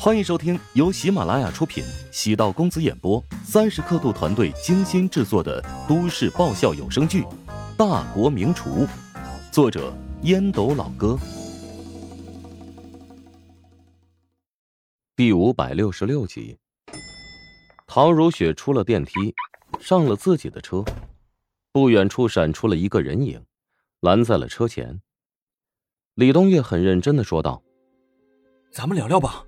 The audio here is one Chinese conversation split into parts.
欢迎收听由喜马拉雅出品、喜道公子演播、三十刻度团队精心制作的都市爆笑有声剧《大国名厨》，作者烟斗老哥，第五百六十六集。陶如雪出了电梯，上了自己的车，不远处闪出了一个人影，拦在了车前。李东岳很认真的说道：“咱们聊聊吧。”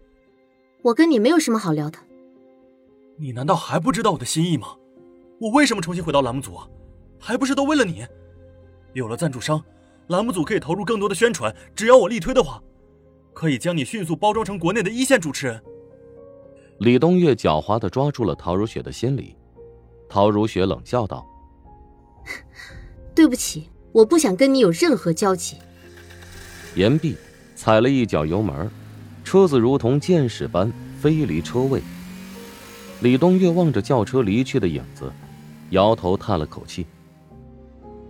我跟你没有什么好聊的。你难道还不知道我的心意吗？我为什么重新回到栏目组？还不是都为了你？有了赞助商，栏目组可以投入更多的宣传。只要我力推的话，可以将你迅速包装成国内的一线主持人。李东岳狡猾的抓住了陶如雪的心理。陶如雪冷笑道：“对不起，我不想跟你有任何交集。”言毕，踩了一脚油门。车子如同箭矢般飞离车位。李东岳望着轿车离去的影子，摇头叹了口气。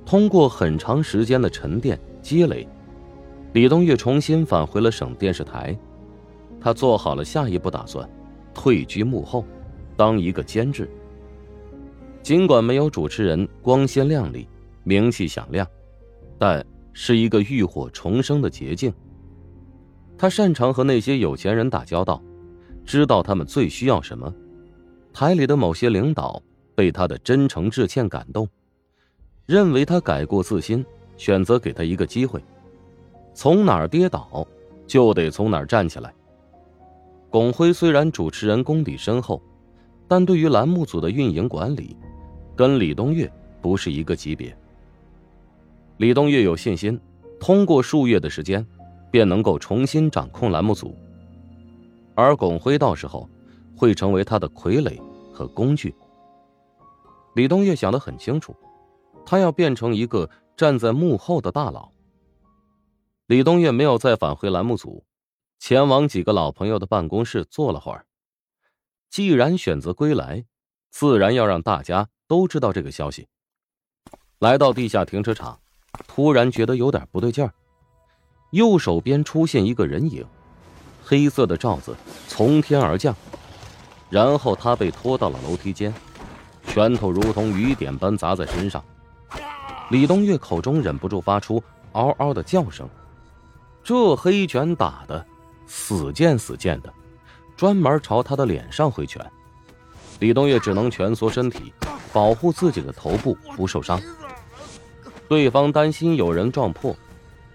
通过很长时间的沉淀积累，李东岳重新返回了省电视台。他做好了下一步打算，退居幕后，当一个监制。尽管没有主持人光鲜亮丽、名气响亮，但是一个浴火重生的捷径。他擅长和那些有钱人打交道，知道他们最需要什么。台里的某些领导被他的真诚致歉感动，认为他改过自新，选择给他一个机会。从哪儿跌倒，就得从哪儿站起来。巩辉虽然主持人功底深厚，但对于栏目组的运营管理，跟李东岳不是一个级别。李东岳有信心，通过数月的时间。便能够重新掌控栏目组，而巩辉到时候会成为他的傀儡和工具。李东岳想得很清楚，他要变成一个站在幕后的大佬。李东岳没有再返回栏目组，前往几个老朋友的办公室坐了会儿。既然选择归来，自然要让大家都知道这个消息。来到地下停车场，突然觉得有点不对劲儿。右手边出现一个人影，黑色的罩子从天而降，然后他被拖到了楼梯间，拳头如同雨点般砸在身上。李东月口中忍不住发出嗷嗷的叫声，这黑拳打的死贱死贱的，专门朝他的脸上挥拳。李东月只能蜷缩身体，保护自己的头部不受伤。对方担心有人撞破。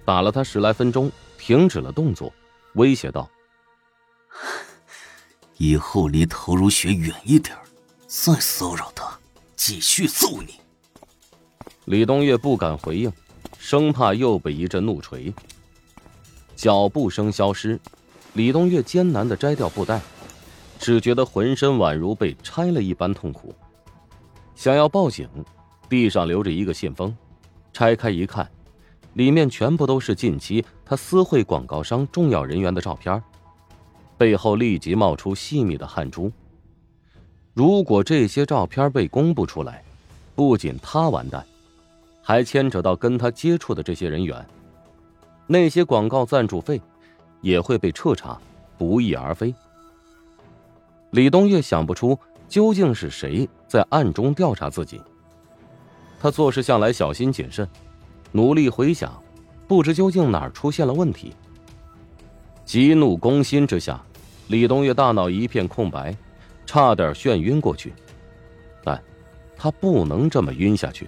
打了他十来分钟，停止了动作，威胁道：“以后离陶如雪远一点，再骚扰她，继续揍你。”李东岳不敢回应，生怕又被一阵怒锤。脚步声消失，李东岳艰难的摘掉布袋，只觉得浑身宛如被拆了一般痛苦。想要报警，地上留着一个信封，拆开一看。里面全部都是近期他私会广告商重要人员的照片，背后立即冒出细密的汗珠。如果这些照片被公布出来，不仅他完蛋，还牵扯到跟他接触的这些人员，那些广告赞助费也会被彻查，不翼而飞。李东岳想不出究竟是谁在暗中调查自己，他做事向来小心谨慎。努力回想，不知究竟哪儿出现了问题。急怒攻心之下，李东岳大脑一片空白，差点眩晕过去。但，他不能这么晕下去。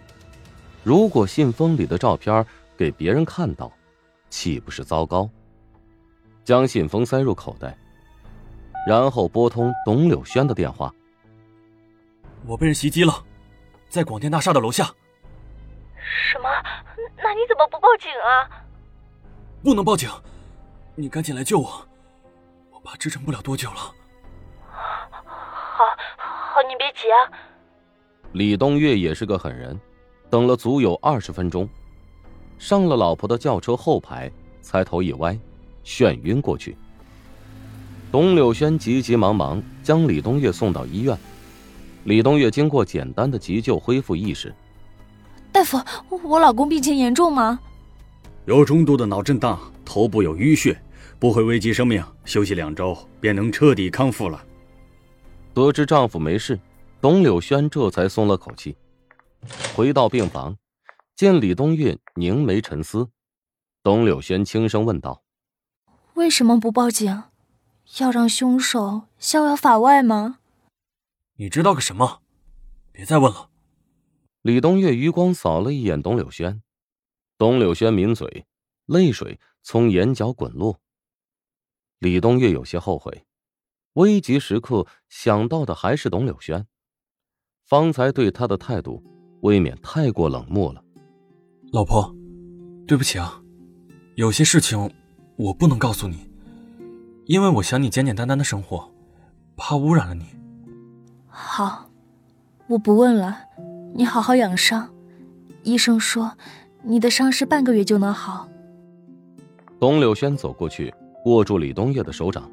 如果信封里的照片给别人看到，岂不是糟糕？将信封塞入口袋，然后拨通董柳轩的电话。我被人袭击了，在广电大厦的楼下。什么？那你怎么不报警啊？不能报警，你赶紧来救我，我怕支撑不了多久了。好，好，你别急啊。李东岳也是个狠人，等了足有二十分钟，上了老婆的轿车后排，才头一歪，眩晕过去。董柳轩急急忙忙将李东岳送到医院。李东岳经过简单的急救，恢复意识。大夫，我老公病情严重吗？有中度的脑震荡，头部有淤血，不会危及生命，休息两周便能彻底康复了。得知丈夫没事，董柳轩这才松了口气。回到病房，见李东月凝眉沉思，董柳轩轻声问道：“为什么不报警？要让凶手逍遥法外吗？”你知道个什么？别再问了。李东月余光扫了一眼董柳轩，董柳轩抿嘴，泪水从眼角滚落。李东月有些后悔，危急时刻想到的还是董柳轩，方才对他的态度未免太过冷漠了。老婆，对不起啊，有些事情我不能告诉你，因为我想你简简单单的生活，怕污染了你。好，我不问了，你好好养伤，医生说你的伤势半个月就能好。董柳轩走过去。握住李冬月的手掌，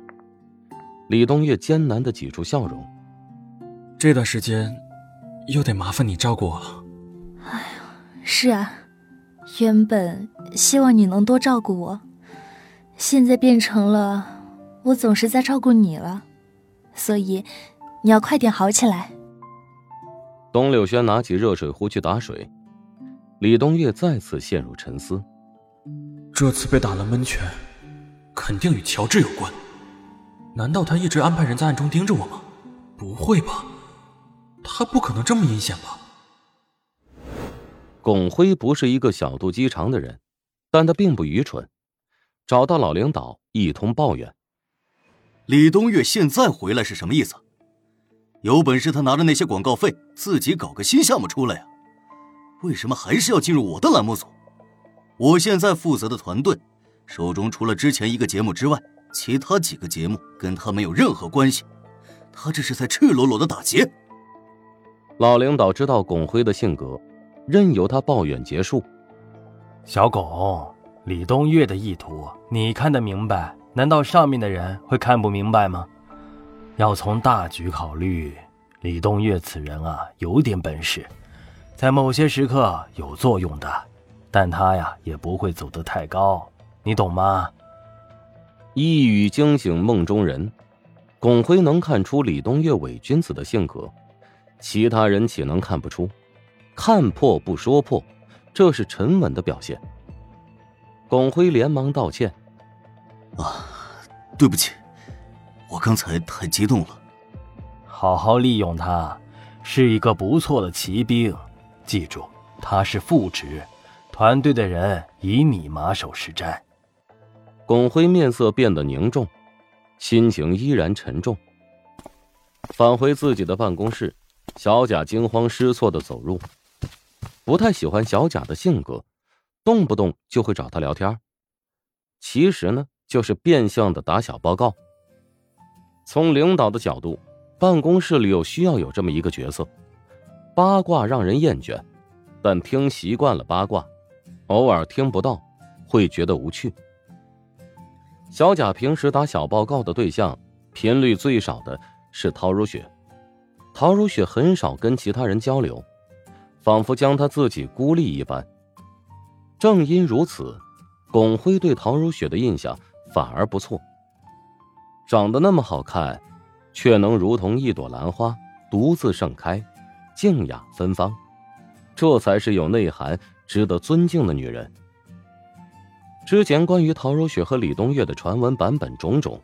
李冬月艰难的挤出笑容。这段时间，又得麻烦你照顾我了。哎呀，是啊，原本希望你能多照顾我，现在变成了我总是在照顾你了，所以你要快点好起来。董柳轩拿起热水壶去打水，李东月再次陷入沉思。这次被打了闷拳。肯定与乔治有关，难道他一直安排人在暗中盯着我吗？不会吧，他不可能这么阴险吧？巩辉不是一个小肚鸡肠的人，但他并不愚蠢，找到老领导一通抱怨。李东月现在回来是什么意思？有本事他拿着那些广告费自己搞个新项目出来呀？为什么还是要进入我的栏目组？我现在负责的团队。手中除了之前一个节目之外，其他几个节目跟他没有任何关系。他这是在赤裸裸的打劫。老领导知道巩辉的性格，任由他抱怨结束。小巩，李东月的意图你看得明白，难道上面的人会看不明白吗？要从大局考虑，李东岳此人啊，有点本事，在某些时刻有作用的，但他呀也不会走得太高。你懂吗？一语惊醒梦中人，巩辉能看出李东岳伪君子的性格，其他人岂能看不出？看破不说破，这是沉稳的表现。巩辉连忙道歉：“啊，对不起，我刚才太激动了。好好利用他，是一个不错的骑兵。记住，他是副职，团队的人以你马首是瞻。”巩辉面色变得凝重，心情依然沉重。返回自己的办公室，小贾惊慌失措的走入。不太喜欢小贾的性格，动不动就会找他聊天。其实呢，就是变相的打小报告。从领导的角度，办公室里有需要有这么一个角色。八卦让人厌倦，但听习惯了八卦，偶尔听不到，会觉得无趣。小贾平时打小报告的对象频率最少的是陶如雪，陶如雪很少跟其他人交流，仿佛将她自己孤立一般。正因如此，巩辉对陶如雪的印象反而不错。长得那么好看，却能如同一朵兰花独自盛开，静雅芬芳，这才是有内涵、值得尊敬的女人。之前关于陶如雪和李冬月的传闻版本种种，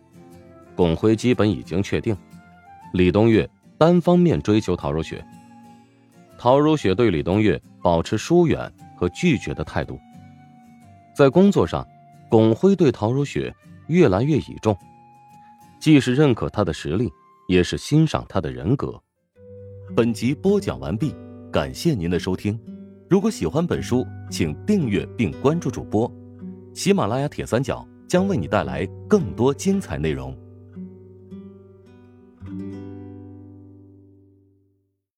巩辉基本已经确定，李冬月单方面追求陶如雪，陶如雪对李冬月保持疏远和拒绝的态度。在工作上，巩辉对陶如雪越来越倚重，既是认可他的实力，也是欣赏他的人格。本集播讲完毕，感谢您的收听。如果喜欢本书，请订阅并关注主播。喜马拉雅铁三角将为你带来更多精彩内容。